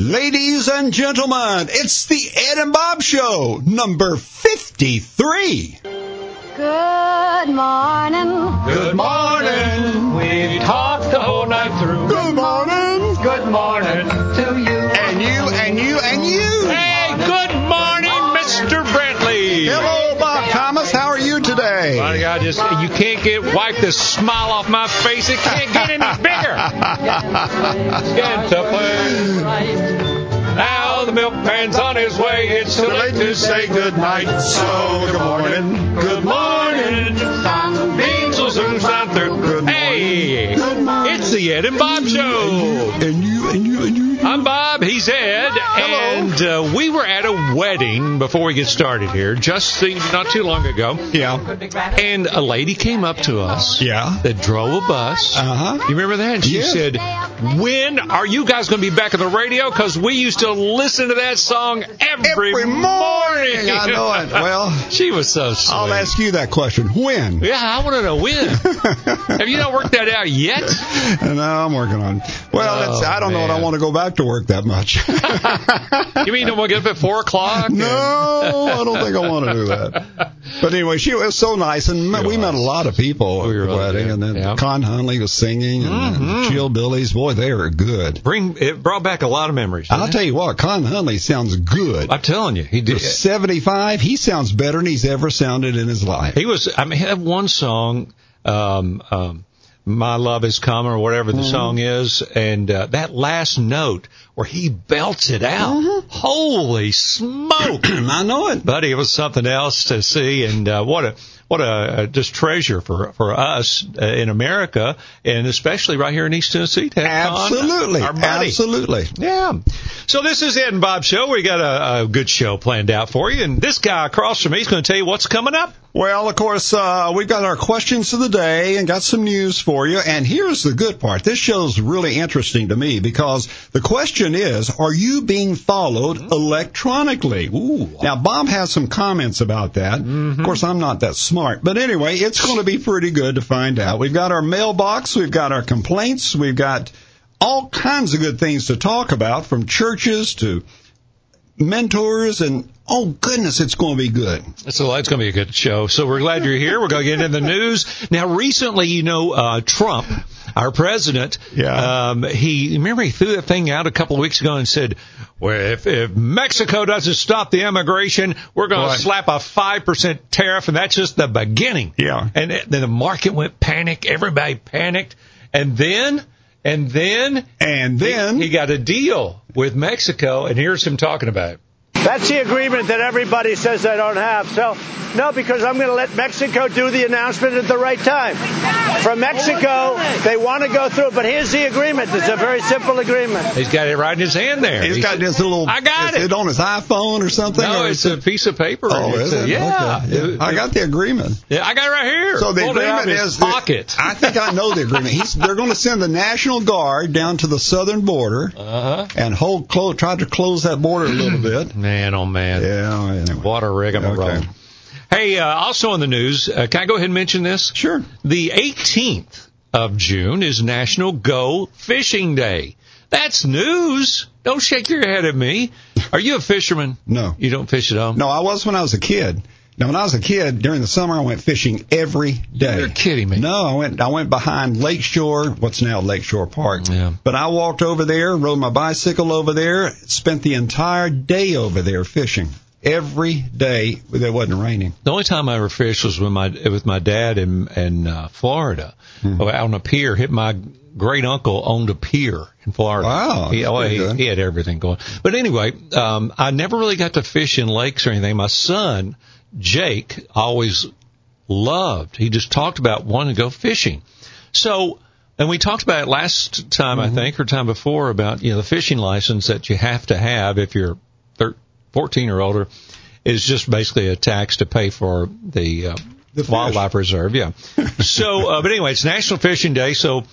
Ladies and gentlemen, it's the Ed and Bob Show, number 53. Good morning. Good morning. I just you can't get wipe the smile off my face. It can't get any bigger. Now the milkman's on his way. It's too late to say good night. So good morning, good morning. Beans will soon sound through. Hey, it's the Ed and Bob Show. And you, and you, and you. I'm Bob. He's Ed, and uh, we were at a wedding before we get started here, just the, not too long ago. Yeah. And a lady came up to us Yeah. that drove a bus. Uh-huh. You remember that? And she Yeah. said, "When are you guys going to be back on the radio? Because we used to listen to that song every, Every morning. I know it. Well, she was so sweet. I'll ask you that question. When? Yeah, I want to know when. Have you not worked that out yet? no, I'm working on. Well, it's, Oh, I don't know what I want to go back to work that much. You mean we'll get up at four o'clock? No, I don't think I want to do that. But anyway, she was so nice, and we met a lot of people We at the wedding. And then yeah. Mm-hmm. Con Hunley was singing, and Jill Billies. Boy, they are good. Bring it brought back a lot of memories. I'll it? tell you what, Con Hunley sounds good. I'm telling you, he did. 75, he sounds better than he's ever sounded in his life. He was. I mean, he had one song, um, um, "My Love Is Come" or whatever the song is, and uh, that last note where he belts it out. Holy smoke! I know it. buddy. It was something else to see, and uh, what a what a uh, just treasure for for us uh, in America, and especially right here in East Tennessee. Absolutely. our buddy. Absolutely. Yeah. So this is Ed and Bob show. We got a, a good show planned out for you, and this guy across from me is going to tell you what's coming up. Well, of course, uh, we've got our questions of the day and got some news for you. And here's the good part. This show's really interesting to me because the question is, are you being followed electronically? Ooh. Now, Bob has some comments about that. Of course, I'm not that smart. But anyway, it's going to be pretty good to find out. We've got our mailbox. We've got our complaints. We've got all kinds of good things to talk about from churches to mentors and oh goodness, it's going to be good. So it's going to be a good show. So we're glad you're here. We're going to get into the news. Now, recently, you know, uh, Trump, our president, Yeah. um, he, remember he threw that thing out a couple of weeks ago and said, well, if, if Mexico doesn't stop the immigration, we're going Right. to slap a 5% tariff, and that's just the beginning. Yeah. And it- then the market went panic. Everybody panicked. And then, and then, And then he got a deal with Mexico, and here's him talking about it. That's the agreement that everybody says they don't have. So, no, because I'm going to let Mexico do the announcement at the right time. From Mexico, they want to go through, but here's the agreement. It's a very simple agreement. He's got it right in his hand there. He's He got this little. I got is it. it on his iPhone or something? No, or it's is a piece of paper. Oh, is it? Yeah. Okay. I got the agreement. Yeah, I got it right here. So the Pulled it out agreement is that- pocket. I think I know the agreement. He's, they're going to send the National Guard down to the southern border Uh-huh. and hold close, try to close that border a little bit. Man, oh man. Yeah. Anyway. What a rigmarole. Okay. Hey, uh, also in the news, uh, can I go ahead and mention this? Sure. The 18th of June is National Go Fishing Day. That's news. Don't shake your head at me. Are you a fisherman? No. You don't fish at all? No, I was when I was a kid. Now, when I was a kid, during the summer, I went fishing every day. You're kidding me. No, I went. I went behind Lakeshore, what's now Lakeshore Park. Yeah. But I walked over there, rode my bicycle over there, spent the entire day over there fishing. Every day, it wasn't raining. The only time I ever fished was with my with my dad in in uh, Florida, Hmm. out on a pier. Hit my great uncle owned a pier in Florida. Wow, he, oh, he, he had everything going. But anyway, um, I never really got to fish in lakes or anything. My son Jake always loved. He just talked about wanting to go fishing. So. And we talked about it last time, Mm-hmm. I think, or time before, about you know the fishing license that you have to have if you're 14 or older is just basically a tax to pay for the, uh, The wildlife reserve. Yeah. so, uh, but anyway, it's National Fishing Day, so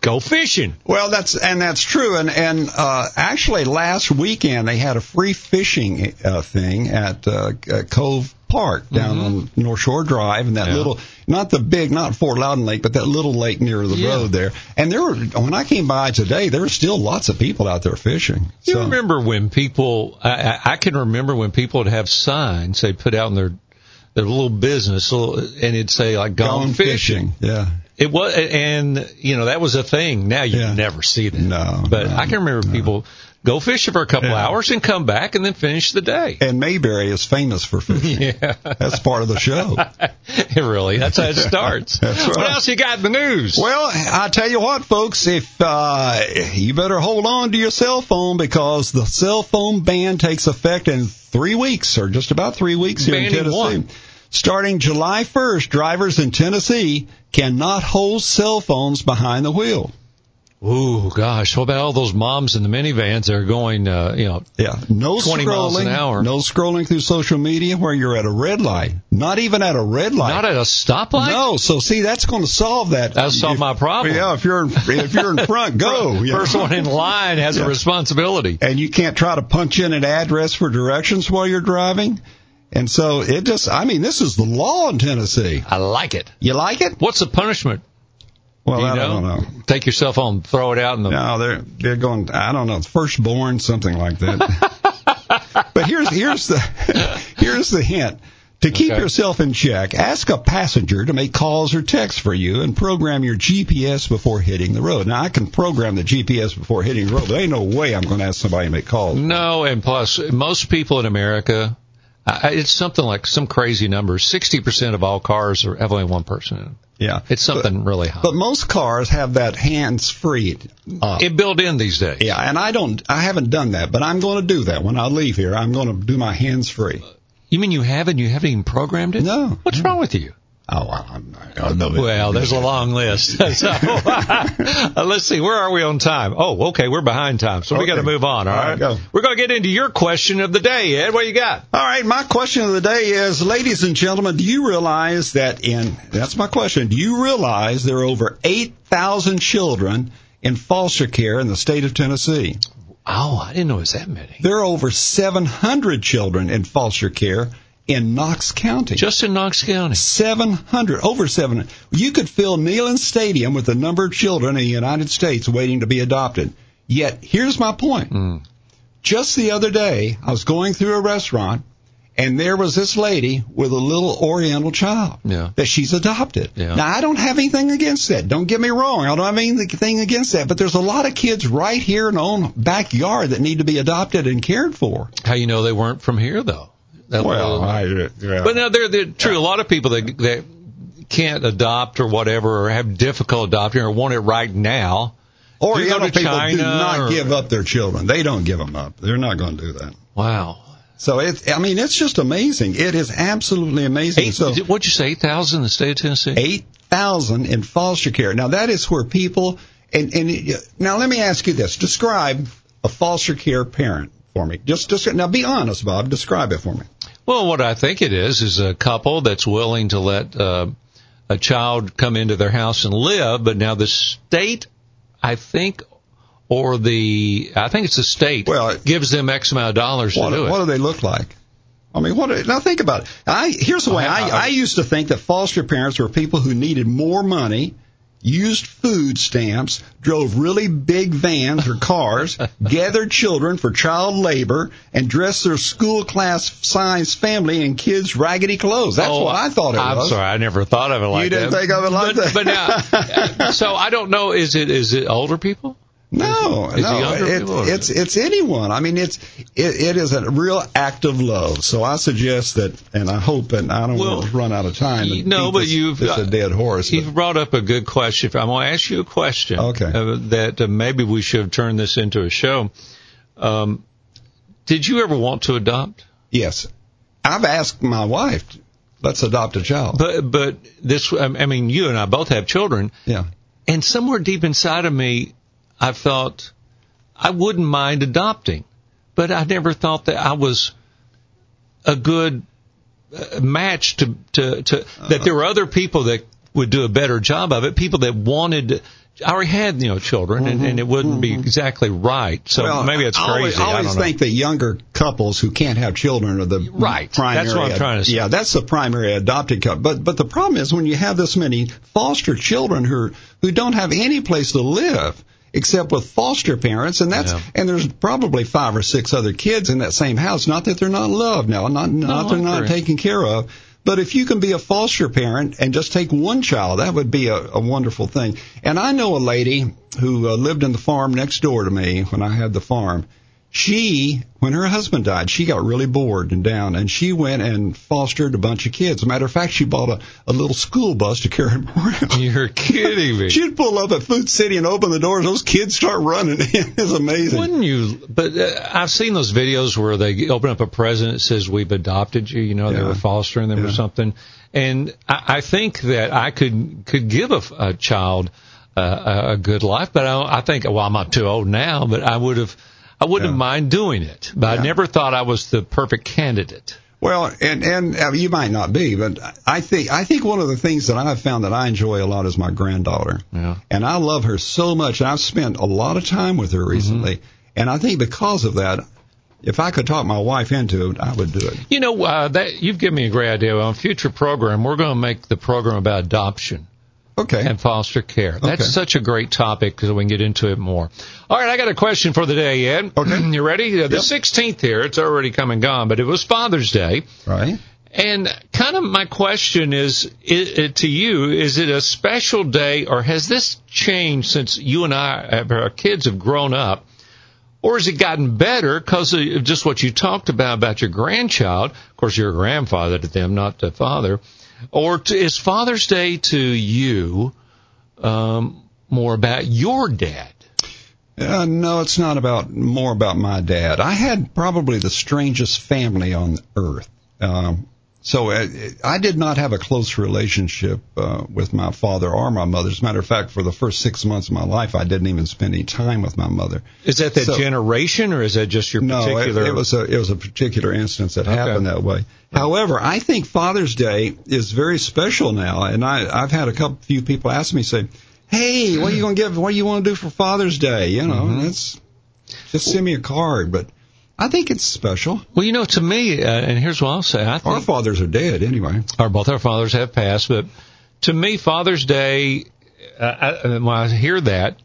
go fishing. Well, that's and that's true. And and uh, actually, last weekend they had a free fishing uh, thing at uh, uh, Cove Park down on North Shore Drive, and that Mm-hmm. Yeah. little, not the big, not Fort Loudoun Lake, but that little lake near the Yeah. road there. And there were, when I came by today, there were still lots of people out there fishing. You So- remember when people? I, I can remember when people would have signs they put out in their their little business, and it'd say like "Gone, Gone fishing." Yeah. It was, and you know that was a thing. Now you Yeah. never see that. No, but no, I can remember people go fishing for a couple Yeah. hours and come back and then finish the day. And Mayberry is famous for fishing. Yeah, That's part of the show. it really. That's how it starts. That's What else you got in the news? Well, I tell you what, folks, if uh, you better hold on to your cell phone because the cell phone ban takes effect in three weeks, or just about three weeks here in Tennessee. what? Starting July 1st, drivers in Tennessee cannot hold cell phones behind the wheel. Ooh, gosh, what about all those moms in the minivans that are going, uh, you know, Yeah, no 20 scrolling, miles an hour. no scrolling through social media where you're at a red light. Not even at a red light. not at a stoplight? no, so see, that's going to solve that. That'll solve If- my problem. Yeah, if you're in, if you're in front, go. First one in line has a responsibility. and you can't try to punch in an address for directions while you're driving. And so it just, I mean, this is the law in Tennessee. I like it. You like it? What's the punishment? Well, you I know? don't know. Take your cell phone, throw it out in the. No, they're they're going. I don't know. Firstborn, something like that. but here's here's the here's the hint. To keep Okay. yourself in check, ask a passenger to make calls or texts for you and program your GPS before hitting the road. Now, I can program the GPS before hitting the road, but there ain't no way I'm going to ask somebody to make calls. No, and plus, most people in America, it's something like some crazy number. Sixty percent of all cars are have only one person in them. Yeah. It's something really high. But most cars have that hands free. Uh, it built in these days. yeah, and I don't, I haven't done that, but I'm going to do that when I leave here. I'm going to do my hands free. You mean you haven't? You haven't even programmed it? No. What's wrong with you? Oh, I'm, I know that. Well, there's a long list. so, uh, let's see. Where are we on time? Oh, okay. We're behind time, so we got to move on. All All right. right, go. We're going to get into your question of the day, Ed. What you got? All right, my question of the day is, ladies and gentlemen, do you realize that in, that's my question, do you realize there are over 8,000 children in foster care in the state of Tennessee? Oh, I didn't know it was that many. There are over 700 children in foster care in Knox County. Just in Knox County. 700, over 700. You could fill Neyland Stadium with the number of children in the United States waiting to be adopted. Yet, here's my point. Hmm. Just the other day, I was going through a restaurant, and there was this lady with a little Oriental child Yeah. that she's adopted. Yeah. Now, I don't have anything against that. Don't get me wrong. I don't have anything against that. But there's a lot of kids right here in our own backyard that need to be adopted and cared for. How you know they weren't from here though? That Well, I, yeah. but now they're, they're true. A lot of people that that can't adopt or whatever, or have difficult adopting, or want it right now. Or you to people do not or- give up their children. They don't give them up. They're not going to do that. Wow. So it, I mean, it's just amazing. It is absolutely amazing. Eight, so what'd you say? Eight thousand in the state of Tennessee. eight thousand in foster care. Now that is where people and and it- now let me ask you this: describe a foster care parent for me. Just just now, be honest, Bob. Describe it for me. Well, what I think it is is a couple that's willing to let uh, a child come into their house and live, but now the state, I think, or the I think it's the state, Well, it- gives them X amount of dollars What, to do it. what do they look like? I mean, what? do- Now think about it. I here's the way I, I used to think that foster parents were people who needed more money, used food stamps, drove really big vans or cars, gathered children for child labor, and dressed their school class size family in kids' raggedy clothes. That's Oh, what I thought it I'm was. sorry, I never thought of it like that. You didn't that. think of it like but, that? But now, so I don't know. Is it is it older people? No, no, it, it's it's anyone. I mean, it's it, it is a real act of love. So I suggest that, and I hope, and I don't Well, want to run out of time. no, but this- you've- it's a dead horse. You've but- brought up a good question. I'm going to ask you a question. Okay. Uh, that uh, maybe we should have turned this into a show. Um, did you ever want to adopt? yes, I've asked my wife, let's adopt a child. But but this, I mean, you and I both have children, yeah, and somewhere deep inside of me, I felt I wouldn't mind adopting, but I never thought that I was a good uh, match to to to that there were other people that would do a better job of it. People that wanted I already had you know children, and, and it wouldn't be exactly right. So Well, maybe it's I always, crazy. I always know. think that younger couples who can't have children are the Right. primary. That's what I'm trying to say. Yeah, that's the primary adopted couple. But but the problem is when you have this many foster children who who don't have any place to live except with foster parents, and that's Yeah. and there's probably five or six other kids in that same house. Not that they're not loved now, not not they're not taken care of. But if you can be a foster parent and just take one child, that would be a, a wonderful thing. And I know a lady who uh, lived in the farm next door to me when I had the farm. She, when her husband died, she got really bored and down, and she went and fostered a bunch of kids. As a matter of fact, she bought a, a little school bus to carry them around. You're kidding me. She'd pull up at Food City and open the doors. Those kids start running. it's amazing. Wouldn't you? But uh, I've seen those videos where they open up a present that says "We've adopted you." You know, they were fostering them or something. And I, I think that I could could give a, a child uh, a, a good life, but I, I think well, I'm not too old now, but I would have. I wouldn't Yeah. mind doing it, but I never thought I was the perfect candidate. Well, and and uh, you might not be, but I think I think one of the things that I've found that I enjoy a lot is my granddaughter, Yeah. and I love her so much. And I've spent a lot of time with her recently, and I think because of that, if I could talk my wife into it, I would do it. You know, uh, that you've given me a great idea. On a future program, we're going to make the program about adoption. Okay. and foster care. That's Okay. such a great topic because we can get into it more. All right, I got a question for the day, Ed. Okay. you ready? Uh, The Yep. 16th here, it's already come and gone, but it was Father's Day. Right. And kind of my question is, i to you, is it a special day or has this changed since you and I, uh, our kids have grown up? Or has it gotten better because of just what you talked about about your grandchild? Of course, you're a grandfather to them, not the father. Or to, is Father's Day to you um, more about your dad? Uh, no, it's not about more about my dad. I had probably the strangest family on earth. Um, so uh, I did not have a close relationship uh, with my father or my mother. As a matter of fact, for the first six months of my life, I didn't even spend any time with my mother. Is that that So- generation, or is that just your No, it, particular? it was a it was a particular instance that happened that way. However, I think Father's Day is very special now, and I I've had a couple few people ask me say, "Hey, what are you going to give? What do you want to do for Father's Day? You know, Mm-hmm. that's just send me a card." But I think it's special. well, you know, to me, uh, and here's what I'll say: I Our fathers are dead anyway. our both our fathers have passed, but to me, Father's Day, uh, I, when I hear that,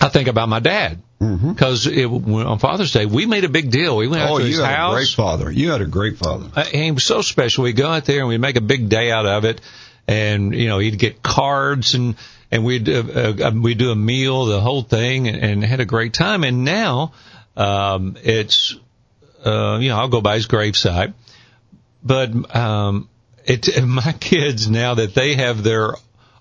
I think about my dad Mm-hmm. because on Father's Day we made a big deal. We went out Oh, to you his had house. a great father. You had a great father. Uh, and he was so special. We'd go out there and we'd make a big day out of it. And, you know, he'd get cards and, and we'd, uh, uh, we'd do a meal, the whole thing and, and had a great time. And now, um, it's, uh, you know, I'll go by his gravesite, but, um, it, my kids now that they have their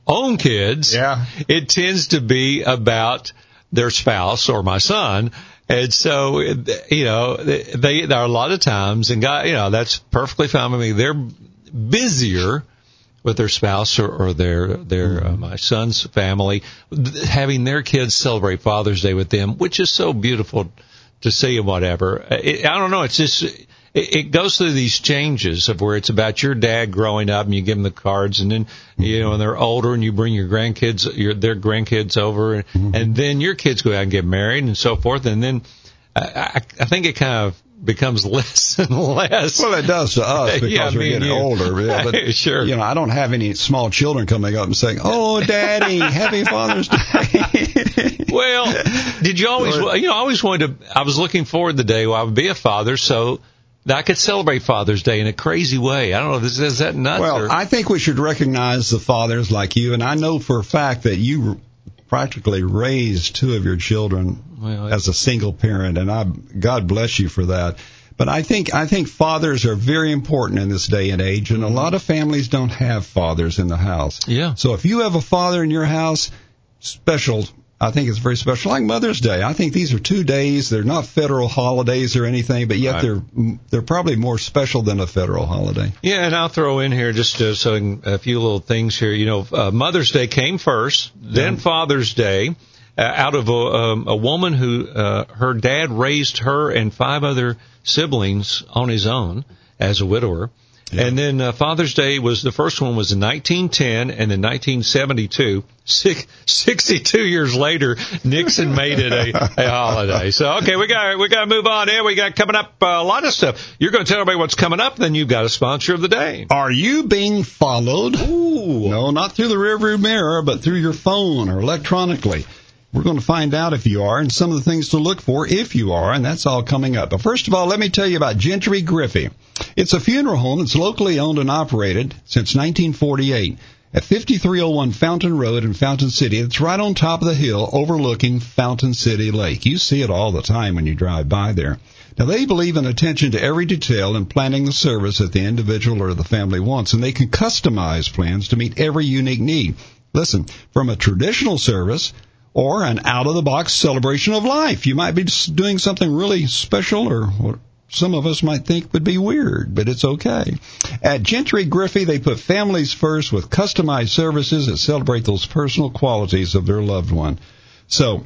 own kids, Yeah. it tends to be about their spouse or my son. And so, you know, they, there are a lot of times, and God, you know, that's perfectly fine with me. They're busier with their spouse or, or their, their, uh, my son's family, having their kids celebrate Father's Day with them, which is so beautiful to see whatever. It, I don't know. It's just, it, it goes through these changes of where it's about your dad growing up and you give them the cards and then, you know, when they're older and you bring your grandkids, your, their grandkids over and, mm-hmm. and then your kids go out and get married and so forth. And then I, I, I think it kind of becomes less and less. Well, it does to us because Yeah, we're getting you. older. Yeah, but Sure. You know, I don't have any small children coming up and saying, "Oh, Daddy, Happy Father's Day." Well, did you always, Or- you know, I always wanted to, I was looking forward to the day where I would be a father so that I could celebrate Father's Day in a crazy way. I don't know, is, is that nuts? Well, or, I think we should recognize the fathers like you, and I know for a fact that you practically raised two of your children Well, as a single parent, and I God bless you for that. But I think I think fathers are very important in this day and age, and a lot of families don't have fathers in the house. Yeah. So if you have a father in your house, special. I think it's very special, like Mother's Day. I think these are two days. They're not federal holidays or anything, but yet Right. they're they're probably more special than a federal holiday. Yeah, and I'll throw in here just uh, so a few little things here. You know, uh, Mother's Day came first, then Father's Day. Uh, out of a, um, a woman who uh, her dad raised her and five other siblings on his own as a widower, And then uh, Father's Day was the first one was in 1910, and then 1972, six, 62 years later, Nixon made it a, a holiday. So okay, we got we got to move on. Here we got coming up uh, a lot of stuff. You're going to tell everybody what's coming up, then you've got a sponsor of the day. Are you being followed? Ooh. No, not through the rearview mirror, but through your phone or electronically. We're going to find out if you are and some of the things to look for if you are, and that's all coming up. But first of all, let me tell you about Gentry Griffey. It's a funeral home that's locally owned and operated since 1948 at 5301 Fountain Road in Fountain City. It's right on top of the hill overlooking Fountain City Lake. You see it all the time when you drive by there. Now they believe in attention to every detail and planning the service that the individual or the family wants, and they can customize plans to meet every unique need. Listen, from a traditional service or an out of the box celebration of life. You might be doing something really special or what some of us might think would be weird, but it's okay. At Gentry Griffey, they put families first with customized services that celebrate those personal qualities of their loved one. So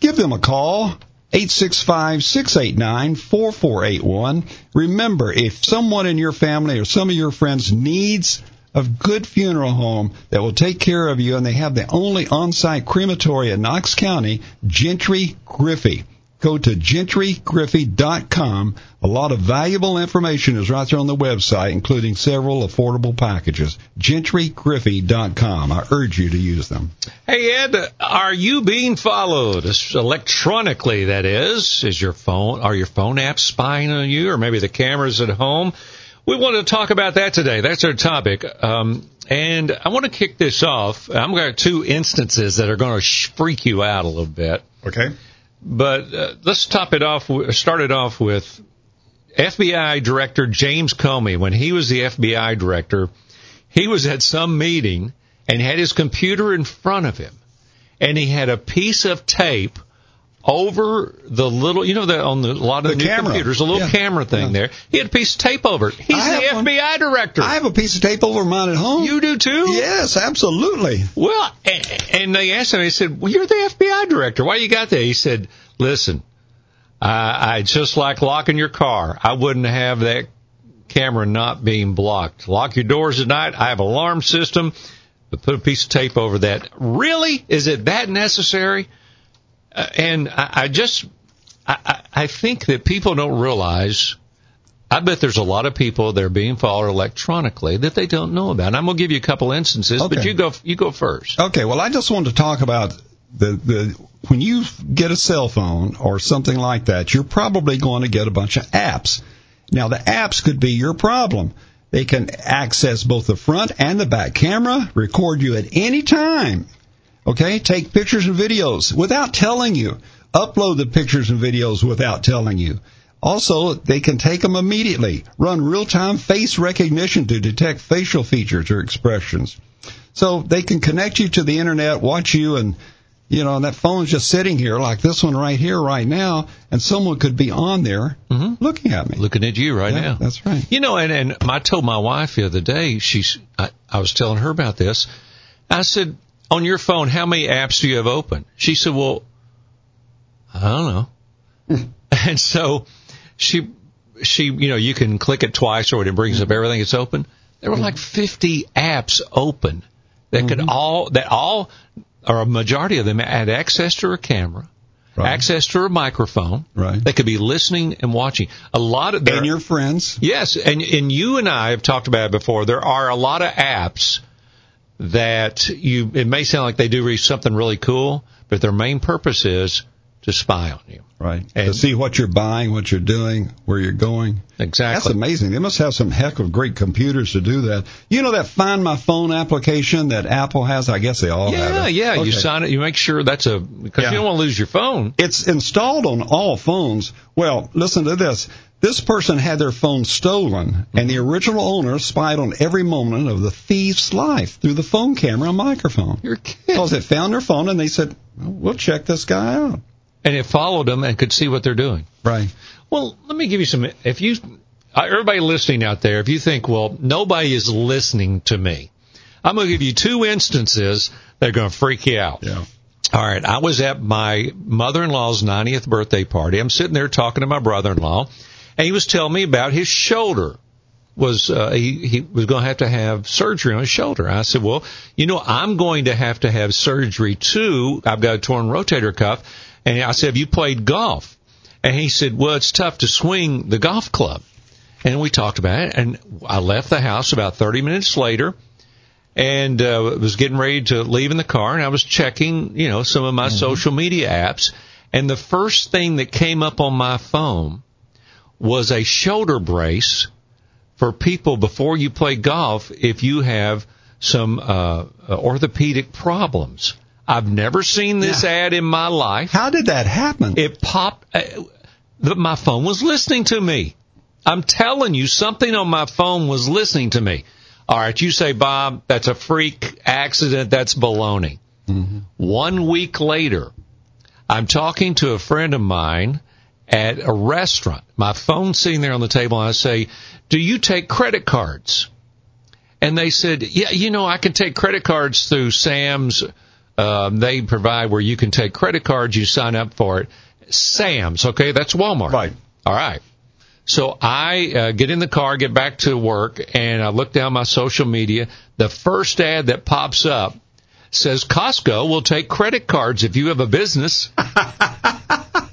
give them a call. 865-689-4481. Remember, if someone in your family or some of your friends needs a good funeral home that will take care of you, and they have the only on-site crematory in Knox County, Gentry Griffey. Go to gentrygriffey.com. A lot of valuable information is right there on the website, including several affordable packages. gentrygriffey.com. I urge you to use them. Hey Ed, are you being followed electronically? That is, is your phone are your phone apps spying on you, or maybe the cameras at home? We want to talk about that today. That's our topic. Um, and I want to kick this off. I'm going got two instances that are going to freak you out a little bit. Okay. But uh, let's top it off. Start it off with FBI Director James Comey. When he was the FBI Director, he was at some meeting and had his computer in front of him, and he had a piece of tape over the little, you know, the, on the, a lot of the, The new camera. computers, a little Yeah. camera thing Yeah. there. He had a piece of tape over it. He's the have one. FBI director. I have a piece of tape over mine at home. you do too? Yes, absolutely. Well, and, and they asked him, he said, well, you're the FBI director. Why you got that? He said, listen, I, I just like locking your car. I wouldn't have that camera not being blocked. Lock your doors at night. I have alarm system, but put a piece of tape over that. Really? Is it that necessary? Uh, and I, I just, I, I think that people don't realize. I bet there's a lot of people that are being followed electronically that they don't know about. And I'm going to give you a couple instances, but you go, you go first. Okay, well, I just want to talk about the the when you get a cell phone or something like that, you're probably going to get a bunch of apps. Now, the apps could be your problem. They can access both the front and the back camera, record you at any time. Okay, take pictures and videos without telling you. Upload the pictures and videos without telling you. Also, they can take them immediately. Run real-time face recognition to detect facial features or expressions. So they can connect you to the internet, watch you, and you know, and that phone's just sitting here like this one right here, right now, and someone could be on there mm-hmm. looking at me. Looking at you right Yeah, now. That's right. You know, and, and I told my wife the other day, she's, I, I was telling her about this. I said, on your phone, how many apps do you have open? She said, well, I don't know. and so she, she, you know, you can click it twice or it brings up everything that's open. There were like 50 apps open that could mm-hmm. all, that all, or a majority of them had access to a camera. Right. Access to a microphone. Right. They could be listening and watching. A lot of there, And your friends. Yes, and and you and I have talked about it before. There are a lot of apps that you. It may sound like they do reach something really cool, but their main purpose is to spy on you. Right. And- to see what you're buying, what you're doing, where you're going. Exactly. That's amazing. They must have some heck of great computers to do that. You know that Find My Phone application that Apple has? I guess they all have yeah, it. yeah. You Okay. sign it. You make sure that's a because Yeah. you don't want to lose your phone. It's installed on all phones. Well, listen to this. This person had their phone stolen, and the original owner spied on every moment of the thief's life through the phone camera and microphone. You're kidding. Because they found their phone and they said, well, "We'll check this guy out." And it followed them and could see what they're doing. Right. Well, let me give you some. If you, uh, everybody listening out there, if you think, well, nobody is listening to me, I'm going to give you two instances that are going to freak you out. Yeah. All right. I was at my mother-in-law's 90th birthday party. I'm sitting there talking to my brother-in-law, and he was telling me about his shoulder. was uh, he, he was going to have to have surgery on his shoulder. I said, well, you know, I'm going to have to have surgery too. I've got a torn rotator cuff. And I said, have you played golf? And he said, well, it's tough to swing the golf club. And we talked about it. And I left the house about 30 minutes later and uh, was getting ready to leave in the car. And I was checking, you know, some of my social media apps. And the first thing that came up on my phone was a shoulder brace for people before you play golf if you have some uh, orthopedic problems. I've never seen this ad in my life. How did that happen? It popped. Uh, the, my phone was listening to me. I'm telling you, something on my phone was listening to me. All right, you say, Bob, that's a freak accident. That's baloney. Mm-hmm. One week later, I'm talking to a friend of mine at a restaurant. My phone sitting there on the table, and I say, Do you take credit cards? And they said, Yeah, you know, I can take credit cards through Sam's. Um, they provide where you can take credit cards, you sign up for it. Sam's, okay, that's Walmart. Right. All right. So I uh, get in the car, get back to work, and I look down my social media. The first ad that pops up says Costco will take credit cards if you have a business.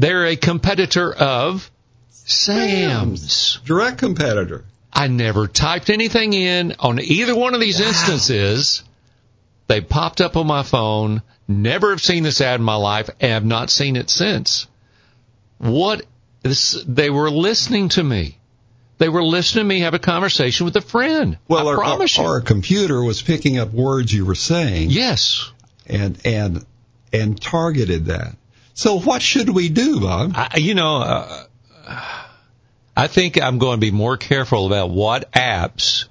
They're a competitor of Sam's. Direct competitor. I never typed anything in on either one of these instances. They popped up on my phone. Never have seen this ad in my life and have not seen it since. What they were listening to me. They were listening to me have a conversation with a friend. Well, I our, promise you. our computer was picking up words you were saying yes. and and and targeted that. So what should we do, Bob? I, you know, uh, I think I'm going to be more careful about what apps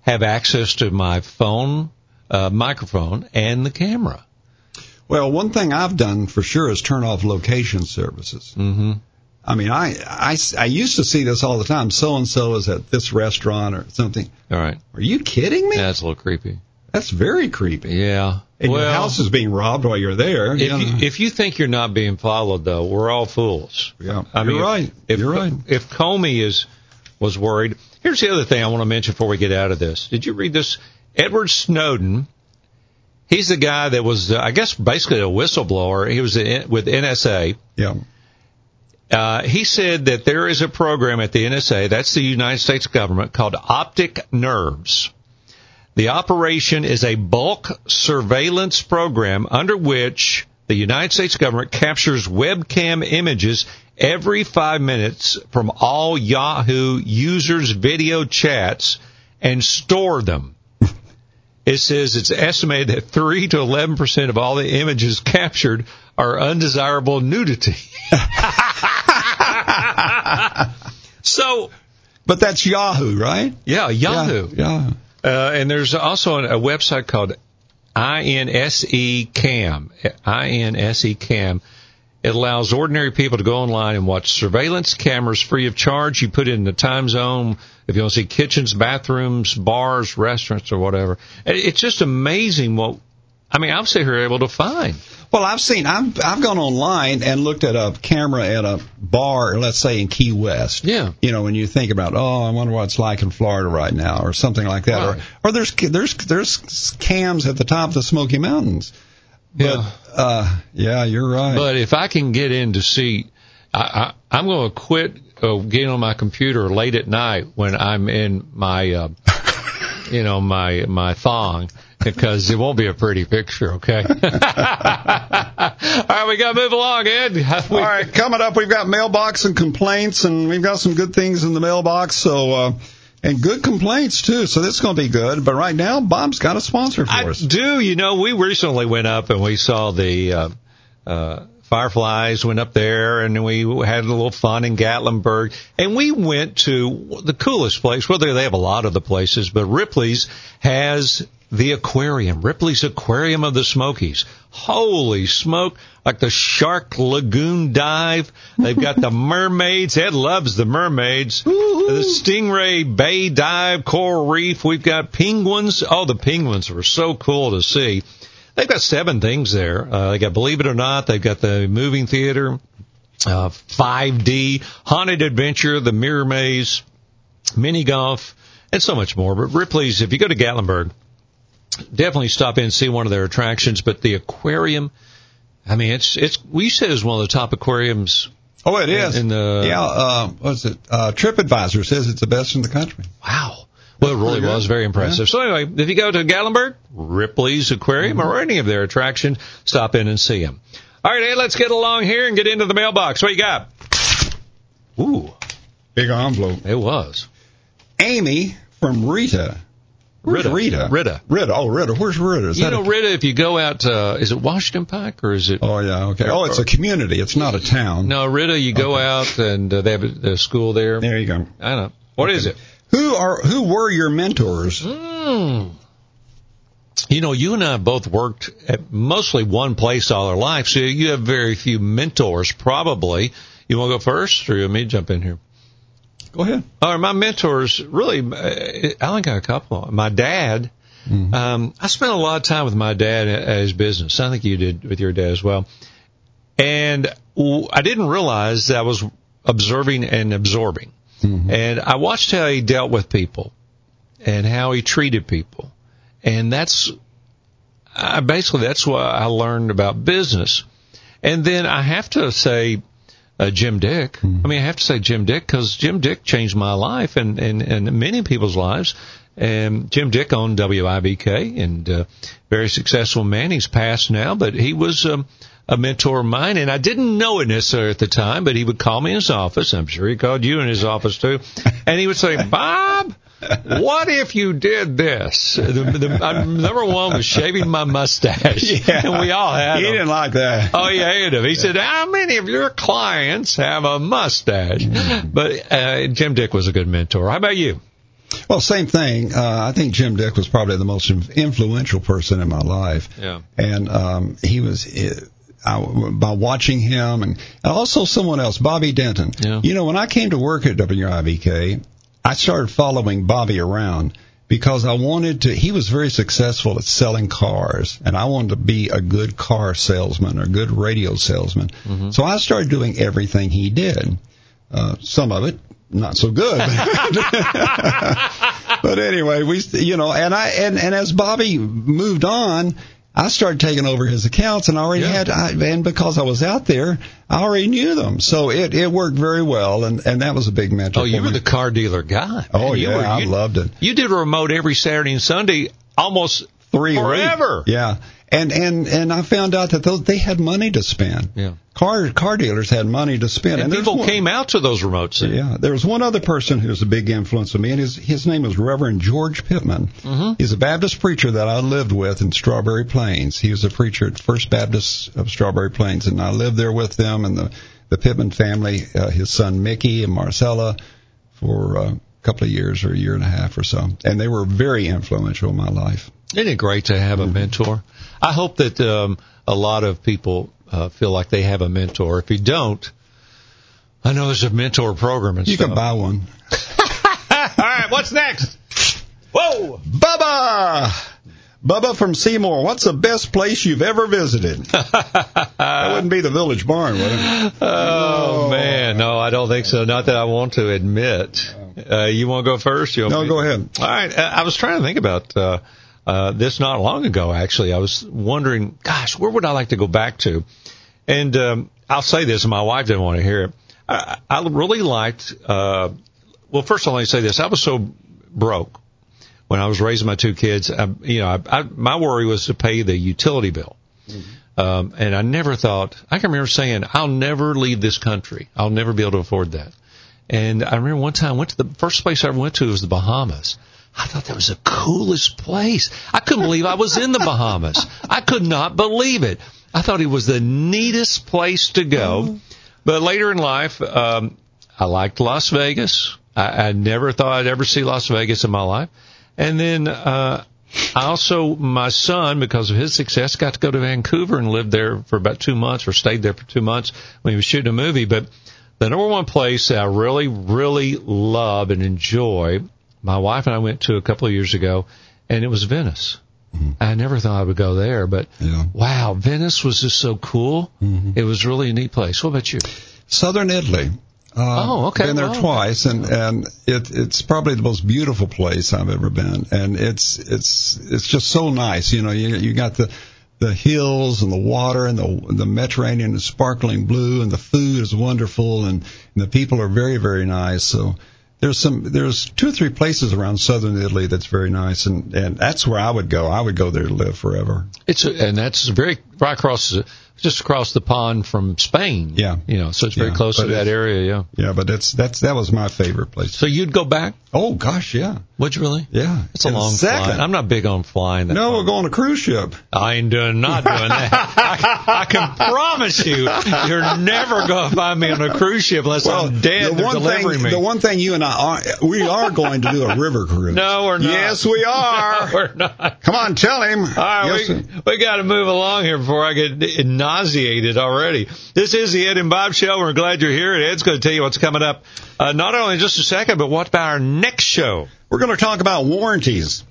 have access to my phone, uh, microphone, and the camera. Well, one thing I've done for sure is turn off location services. Mm-hmm. I mean, I, I, I used to see this all the time. So and so is at this restaurant or something. All right. Are you kidding me? Yeah, that's a little creepy. That's very creepy. Yeah. And well, your house is being robbed while you're there. if you you, if you think you're not being followed, though, we're all fools. yeah, I you're mean, right. If, you're right. If Comey is was worried, here's the other thing I want to mention before we get out of this. Did you read this? Edward Snowden. He's the guy that was, uh, I guess, basically a whistleblower. He was in, with NSA. Yeah. Uh, he said that there is a program at the NSA, that's the United States government, called Optic Nerves. The operation is a bulk surveillance program under which the United States government captures webcam images every five minutes from all Yahoo users' video chats and store them. It says it's estimated that 3 to 11% of all the images captured are undesirable nudity. so, But that's Yahoo, right? yeah, Yahoo. Yeah. Uh, and there's also a website called Insecam. INSE Cam. It allows ordinary people to go online and watch surveillance cameras free of charge. You put in the time zone if you want to see kitchens, bathrooms, bars, restaurants, or whatever. It's just amazing what, I mean, I'm sitting here able to find. Well, I've seen, I've, I've gone online and looked at a camera at a bar, let's say in Key West. Yeah. You know, when you think about, oh, I wonder what it's like in Florida right now, or something like that, Right. or or there's there's there's cams at the top of the Smoky Mountains. But, Yeah. uh, yeah, you're right. But if I can get in to see, I, I, I'm going to quit uh, getting on my computer late at night when I'm in my, uh, you know, my my thong because it won't be a pretty picture. Okay. All right, we got to move along, Ed. We- All right, coming up, we've got mailbox and complaints, and we've got some good things in the mailbox. So, uh, and good complaints too. So this is going to be good. But right now, Bob's got a sponsor for I us. do. You know, we recently went up and we saw the uh, uh, Fireflies went up there and we had a little fun in Gatlinburg. And we went to the coolest place. Well, they they have a lot of the places, but Ripley's has the aquarium. Ripley's Aquarium of the Smokies. Holy smoke. Like the Shark Lagoon dive. They've got the mermaids. Ed loves the mermaids. The Stingray Bay dive, coral reef. We've got penguins. Oh, the penguins were so cool to see. They've got seven things there. Uh, they got Believe It or Not. They've got the moving theater, uh, 5D, Haunted Adventure, the Mirror Maze, mini golf, and so much more. But Ripley's, if you go to Gatlinburg, definitely stop in and see one of their attractions. But the aquarium, I mean, it's it's we said it's one of the top aquariums. Oh, it is. In the yeah, uh, what's it? Uh, TripAdvisor says it's the best in the country. Wow. Well, it really was very impressive. So anyway, if you go to Gatlinburg, Ripley's Aquarium, or any of their attractions, stop in and see them. All right, hey, let's get along here and get into the mailbox. What you got? Ooh, Big envelope. it was. Amy from Ritta. Where's Ritta. Ritta? Ritta. Ritta. Oh, Ritta. Where's Ritta? Is You know, a- Ritta, if you go out, uh, is it Washington Pike or is it? Oh, yeah. Okay. Oh, it's a community. It's not a town. No, Ritta, you go out and uh, they have a, a school there. There you go. I don't know. What is it? Who are who were your mentors? Mm. You know, you and I both worked at mostly one place all our life, so you have very few mentors, probably. You want to go first, or you want me to jump in here? Go ahead. All right, my mentors, really, uh, I only got a couple. My dad, um, I spent a lot of time with my dad at his business. I think you did with your dad as well. And w- I didn't realize that I was observing and absorbing. And I watched how he dealt with people and how he treated people. And that's, I basically, that's what I learned about business. And then I have to say, uh, Jim Dick. I mean, I have to say Jim Dick because Jim Dick changed my life and, and, and many people's lives. And Jim Dick owned WIVK and uh, very successful man. He's passed now, but he was um, a mentor of mine, and I didn't know it necessarily at the time. But he would call me in his office. I'm sure he called you in his office too, and he would say, "Bob." What if you did this? The, the, uh, number one was shaving my mustache, and we all had He them. didn't like that. Oh, he hated him. He said, "How many of your clients have a mustache?" But uh, Jim Dick was a good mentor. How about you? Well, same thing. Uh, I think Jim Dick was probably the most influential person in my life. Yeah. And um, he was. uh, I, by watching him and, and also someone else, Bobby Denton. Yeah. You know, when I came to work at WIVK, I started following Bobby around because I wanted to. He was very successful at selling cars, and I wanted to be a good car salesman or a good radio salesman. So I started doing everything he did. Uh, some of it not so good. but anyway, we, you know, and I, and, and as Bobby moved on, I started taking over his accounts and I already Yeah. had, I, and because I was out there, I already knew them. So it, it worked very well and, and that was a big mentor. Oh, you were me. the car dealer guy. Oh, you yeah, were- I you- loved it. You did a remote every Saturday and Sunday, almost three a week. forever. Yeah. And, and, and I found out that those, they had money to spend. Yeah. Car, car dealers had money to spend. And, there's people one- came out to those remotes. Yeah, there was one other person who was a big influence on me, and his his name was Reverend George Pittman. Mm-hmm. He's a Baptist preacher that I lived with in Strawberry Plains. He was a preacher at First Baptist of Strawberry Plains, and I lived there with them and the the Pittman family, uh, his son Mickey and Marcella, for uh, a couple of years or a year and a half or so, and they were very influential in my life. Isn't it great to have a mentor? I hope that um, a lot of people uh, feel like they have a mentor. If you don't, I know there's a mentor program and You stuff. can buy one. All right, what's next? Whoa! Bubba! Bubba from Seymour, what's the best place you've ever visited? that wouldn't be the Village Barn, would it? Oh, man, no, I don't think so. Not that I want to admit. Uh, you want to go first? You want No, me- go ahead. All right, uh, I was trying to think about uh, uh, this not long ago. Actually, I was wondering, gosh, where would I like to go back to? And um, I'll say this, and my wife didn't want to hear it. I, I really liked. Uh, well, first of all, let me say this: I was so broke when I was raising my two kids. I, you know, I, I, my worry was to pay the utility bill. Um, and I never thought, I can remember saying, I'll never leave this country. I'll never be able to afford that. And I remember one time I went to the first place I ever went to was the Bahamas. I thought that was the coolest place. I couldn't believe I was in the Bahamas. I could not believe it. I thought it was the neatest place to go. But later in life, um, I liked Las Vegas. I, I never thought I'd ever see Las Vegas in my life. And then, uh, I also, my son, because of his success, got to go to Vancouver and lived there for about two months or stayed there for two months when he was shooting a movie. But the number one place that I really, really love and enjoy, my wife and I went to a couple of years ago, and it was Venice. I never thought I would go there, but Yeah. wow, Venice was just so cool. It was really a neat place. What about you? Southern Italy. Uh, Oh, okay. Been there twice, and and it it's probably the most beautiful place I've ever been, and it's it's it's just so nice. You know, you you got the the hills and the water and the the Mediterranean is sparkling blue, and the food is wonderful, and, and the people are very very nice. So. There's some, there's two or three places around southern Italy that's very nice, and and that's where I would go. I would go there to live forever. It's a, and that's very right across, just across the pond from Spain. Yeah. You know, so it's very Yeah, close to that area. Yeah. Yeah, but that's that's that was my favorite place. So you'd go back? Oh gosh, yeah, Would you really? yeah. It's a And long second. flight. I'm not big on flying. That No, far. we're going on a cruise ship. I ain't doing, not doing that. I, I can promise you, you're never going to find me on a cruise ship unless I'm dead. the one delivering thing, me. the one thing you and I are, we are going to do a river cruise. no, we're not. Yes, we are. we're not. Come on, tell him. All right, Yes, we, we got to move along here before I get nauseated already. This is the Ed and Bob Show. We're glad you're here. And Ed's going to tell you what's coming up, uh, not only in just a second, but what about our next show? We're going to talk about warranties.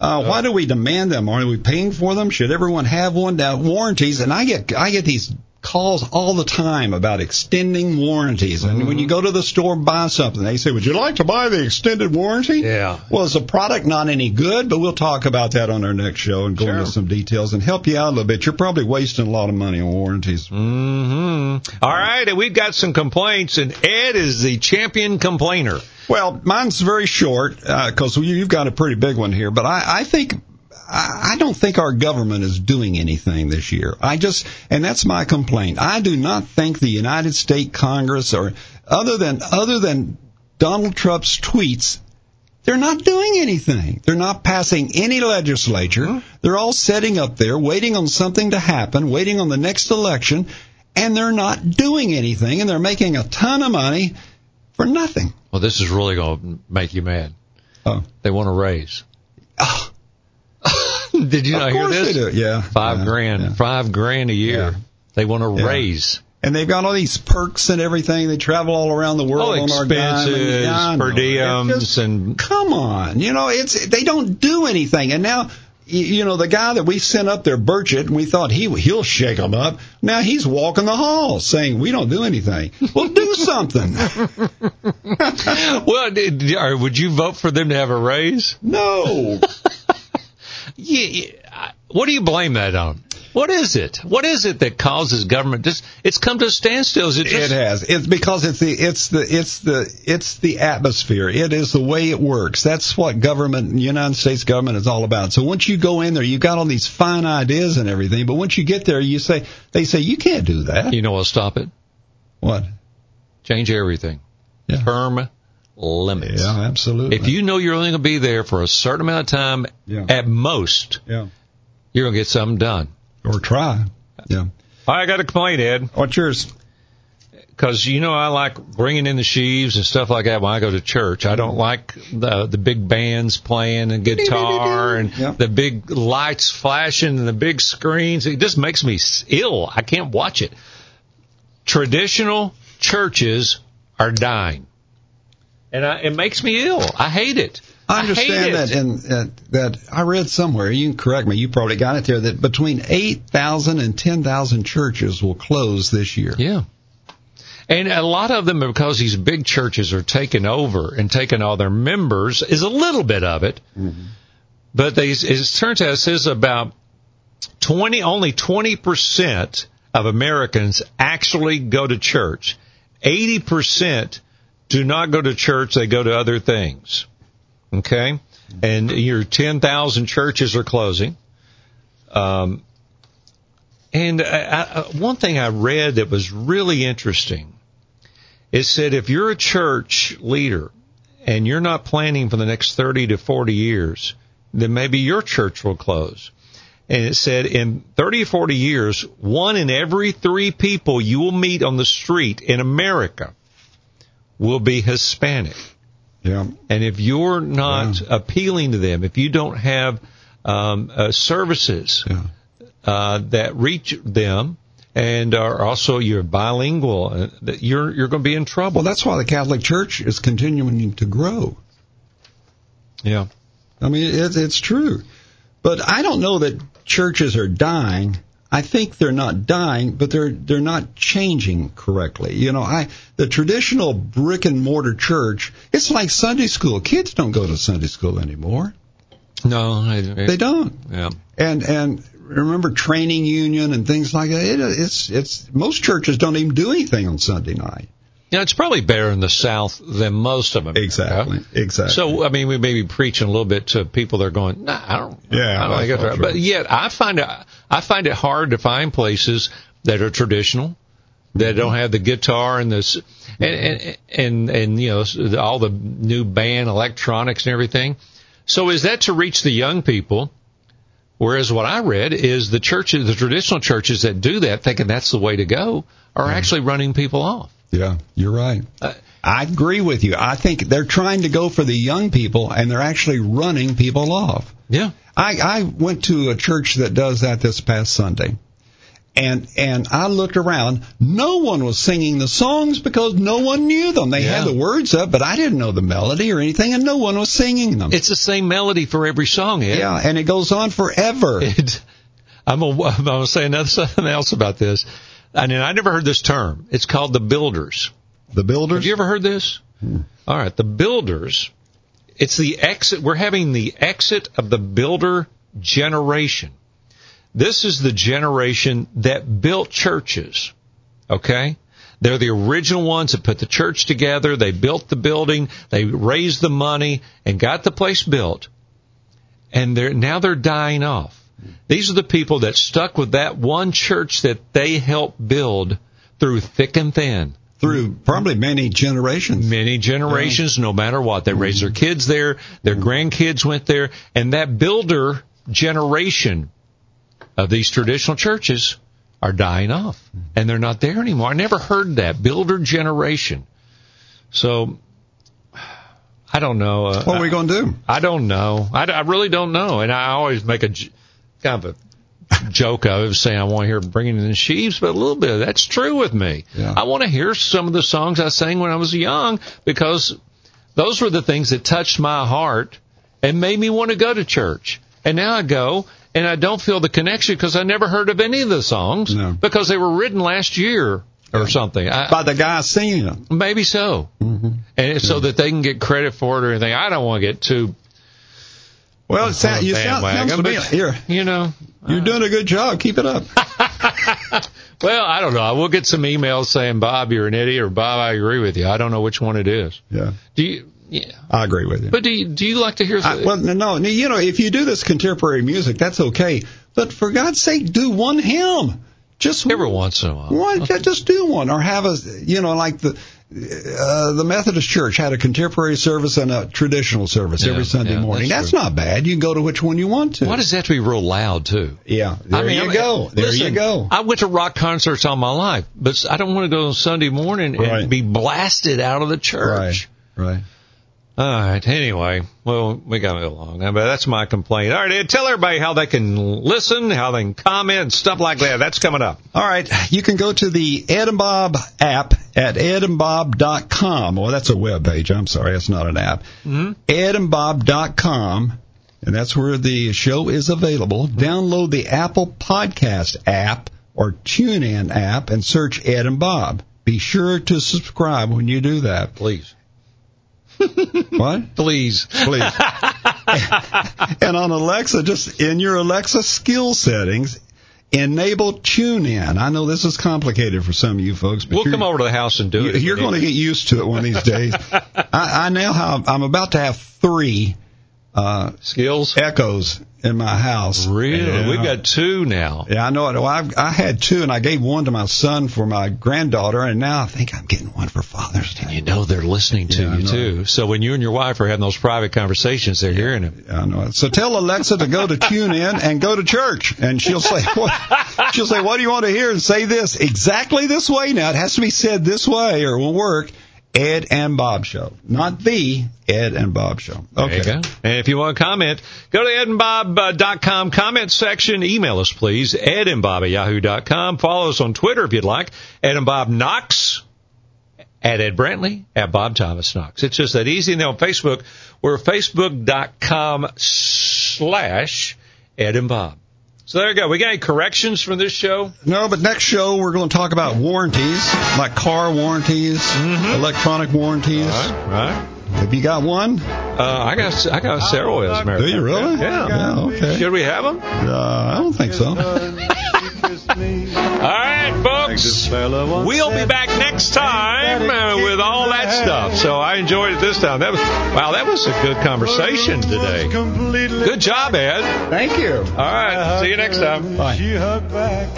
Uh, why do we demand them? Are we paying for them? Should everyone have one? Now, warranties, and I get I get these calls all the time about extending warranties. And when you go to the store and buy something, they say, "Would you like to buy the extended warranty?" Yeah. Well, is the product not any good? But we'll talk about that on our next show and go Sure. into some details and help you out a little bit. You're probably wasting a lot of money on warranties. hmm All right, and we've got some complaints, and Ed is the champion complainer. Well, mine's very short because you've got a pretty big one here. But I, I think I don't think our government is doing anything this year. I just, and that's my complaint. I do not think the United States Congress or other than other than Donald Trump's tweets. They're not doing anything. They're not passing any legislature. They're all sitting up there waiting on something to happen, waiting on the next election, and they're not doing anything, and they're making a ton of money for nothing. Well, this is really going to make you mad. Oh. They want to raise. Ah. Did you not hear this? Yeah. Five Yeah, grand, yeah. five grand a year. Yeah. They want to raise. And they've got all these perks and everything. They travel all around the world Oh, on our dime. and- expenses, Yeah, per diems, just- and come on, you know, it's they don't do anything. And now, you know, the guy that we sent up there, Burchett, and we thought he he'll shake them up. Now he's walking the halls saying we don't do anything. Well, do something. well, did, would you vote for them to have a raise? no. Yeah, yeah, what do you blame that on? What is it? What is it that causes government just? It's come to a standstill. It It has. It's because it's the it's the it's the it's the atmosphere. It is the way it works. That's what government, United States government, is all about. So once you go in there, you've got all these fine ideas and everything. But once you get there, you say they say you can't do that. You know what'll stop it? What? Change everything. Yeah. Term limits. Yeah, absolutely. If you know you're only going to be there for a certain amount of time, Yeah. at most, yeah, you're going to get something done. or try. Yeah. I got a complaint, Ed, What's yours? because you know I like bringing in the sheaves and stuff like that when I go to church. I don't like the the big bands playing and guitar and Yeah. the big lights flashing and the big screens. It just makes me ill. I can't watch it. Traditional churches are dying, and I, it makes me ill. I hate it. I understand it. that, and that, that I read somewhere. You can correct me. You probably got it there. That between eight thousand and ten thousand churches will close this year. Yeah. And a lot of them, because these big churches are taking over and taking all their members, is a little bit of it. Mm-hmm. But they, it turns out it says about 20, only 20% of Americans actually go to church. 80% do not go to church, they go to other things. Okay? And your 10,000 churches are closing. Um, and I, I, one thing I read that was really interesting, it said if you're a church leader and you're not planning for the next 30 to 40 years, then maybe your church will close. And it said in 30 or 40 years, one in every three people you will meet on the street in America will be Hispanic. Yeah. And if you're not appealing to them, if you don't have um, uh, services Yeah. uh, that reach them, and are also you're bilingual, uh, that you're you're going to be in trouble. Well, that's why the Catholic Church is continuing to grow. yeah. I mean, it's true, but I don't know that churches are dying. I think they're not dying, but they're they're not changing correctly. You know, I the traditional brick and mortar church, it's like Sunday school. Kids don't go to Sunday school anymore. No, I, They don't. Yeah. And and remember training union and things like that. It, it's it's most churches don't even do anything on Sunday night. Yeah, it's probably better in the South than most of them. Exactly. Exactly. So, I mean, we may be preaching a little bit to people that are going, nah, I don't, Yeah, I don't think that's it's not right. true. But yet, I find it, I find it hard to find places that are traditional, that don't have the guitar and this, and, and, and, and, you know, all the new band electronics and everything. So is that to reach the young people? Whereas what I read is the churches, the traditional churches that do that, thinking that's the way to go, are actually running people off. Yeah, you're right. Uh, I agree with you. I think they're trying to go for the young people, and they're actually running people off. Yeah. I, I went to a church that does that this past Sunday. And and I looked around. No one was singing the songs because no one knew them. They Yeah. had the words up, but I didn't know the melody or anything, and no one was singing them. It's the same melody for every song, Ed. yeah, and it goes on forever. It, I'm I'm gonna say another something else about this. I mean, I never heard this term. It's called the builders. The builders. Have you ever heard this? Hmm. All right, the builders. It's the exit. We're having the exit of the builder generation. This is the generation that built churches. Okay? They're the original ones that put the church together. They built the building. They raised the money and got the place built. And they're, now they're dying off. These are the people that stuck with that one church that they helped build through thick and thin through probably many generations. many generations, no matter what. They raised their kids there, their grandkids went there, and that builder generation of these traditional churches are dying off, and they're not there anymore. I never heard that builder generation. So I don't know. Uh, What are we going to do? I don't know. I, I really don't know. And I always make a kind of a joke of saying I want to hear bringing in the sheaves, but a little bit of that's true with me. Yeah. I want to hear some of the songs I sang when I was young because those were the things that touched my heart and made me want to go to church. And now I go and I don't feel the connection because I never heard of any of the songs No. because they were written last year or something. I, By the guy singing them. Maybe so. Mm-hmm. And it's so that they can get credit for it or anything. I don't want to get too Well, it sound, you sound, sounds to me you're, you know. you're uh, doing a good job. Keep it up. Well, I don't know. I will get some emails saying, Bob, you're an idiot, or Bob, I agree with you. I don't know which one it is. Yeah, Do you? Yeah. I agree with you. But do you, do you like to hear? I, well, no, no, you know, if you do this contemporary music, that's okay. But for God's sake, do one hymn. Just every once in a while. One, just do one, or have a, you know, like the uh, the Methodist Church had a contemporary service and a traditional service Yeah, every Sunday yeah, morning. that's That's, not bad. You can go to which one you want to. Why does that have to be real loud too? Yeah, there I mean, you I go. There listen, you go. I went to rock concerts all my life, but I don't want to go on Sunday morning and Right. be blasted out of the church. Right, right. All right. Anyway, well, we got to go along, but that's my complaint. All right, Ed, tell everybody how they can listen, how they can comment, stuff like that. That's coming up. All right, you can go to the Ed and Bob app at edandbob.com. Well, that's a web page. I'm sorry, it's not an app. Mm-hmm. Edandbob.com, and that's where the show is available. Download the Apple Podcast app or TuneIn app and search Ed and Bob. Be sure to subscribe when you do that. Please, What? please. Please. and on Alexa, just in your Alexa skill settings, enable tune in. I know this is complicated for some of you folks, but We'll come over to the house and do it. you're going to get used to it one of these days. I, I now have, I'm about to have three uh, skills. echoes in my house. Really, Yeah. we've got two now. Yeah, I know it. Well, I've, I had two, and I gave one to my son for my granddaughter, and now I think I'm getting one for Father's Day. You know they're listening to Yeah, you too. So when you and your wife are having those private conversations, they're hearing it. I know it. So tell Alexa to go to tune in and go to church, and she'll say, what, she'll say, what do you want to hear? And say this exactly this way. Now it has to be said this way, or it won't work. Ed and Bob Show, not the Ed and Bob Show. Okay. You. And if you want to comment, go to edandbob.com comment section. Email us, please. Ed and Bob at yahoo.com. Follow us on Twitter if you'd like. Ed and Bob Knox at Ed Brantley at Bob Thomas Knox. It's just that easy. And then on Facebook, we're facebook.com slash Ed and Bob. So there you go. We got any corrections from this show? No, but next show we're going to talk about warranties, like car warranties, electronic warranties. Mm-hmm. Right. right. Have you got one? Uh, I got I got several as a Do you really? Yeah. Yeah, okay. Should we have them? Uh, I don't think so. All right. We'll be back next time uh, with all that stuff. So I enjoyed it this time. That was wow. That was a good conversation today. Good job, Ed. Thank you. All right. See you next time. Bye. She hugged back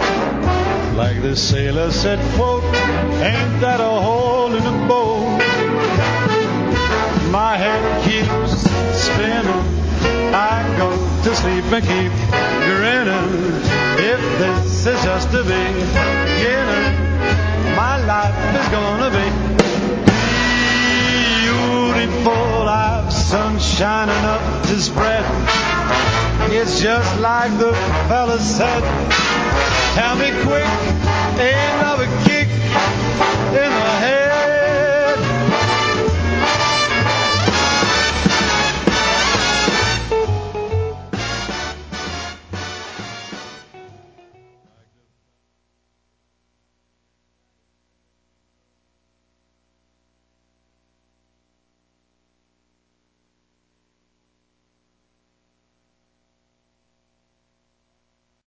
like the sailor said, quote, ain't that a hole in the boat? My head keeps spinning. I go to sleep and keep grinning. This is just the beginning, my life is gonna be beautiful. I've sun shining up to spread. It's just like the fella said. Tell me quick, ain't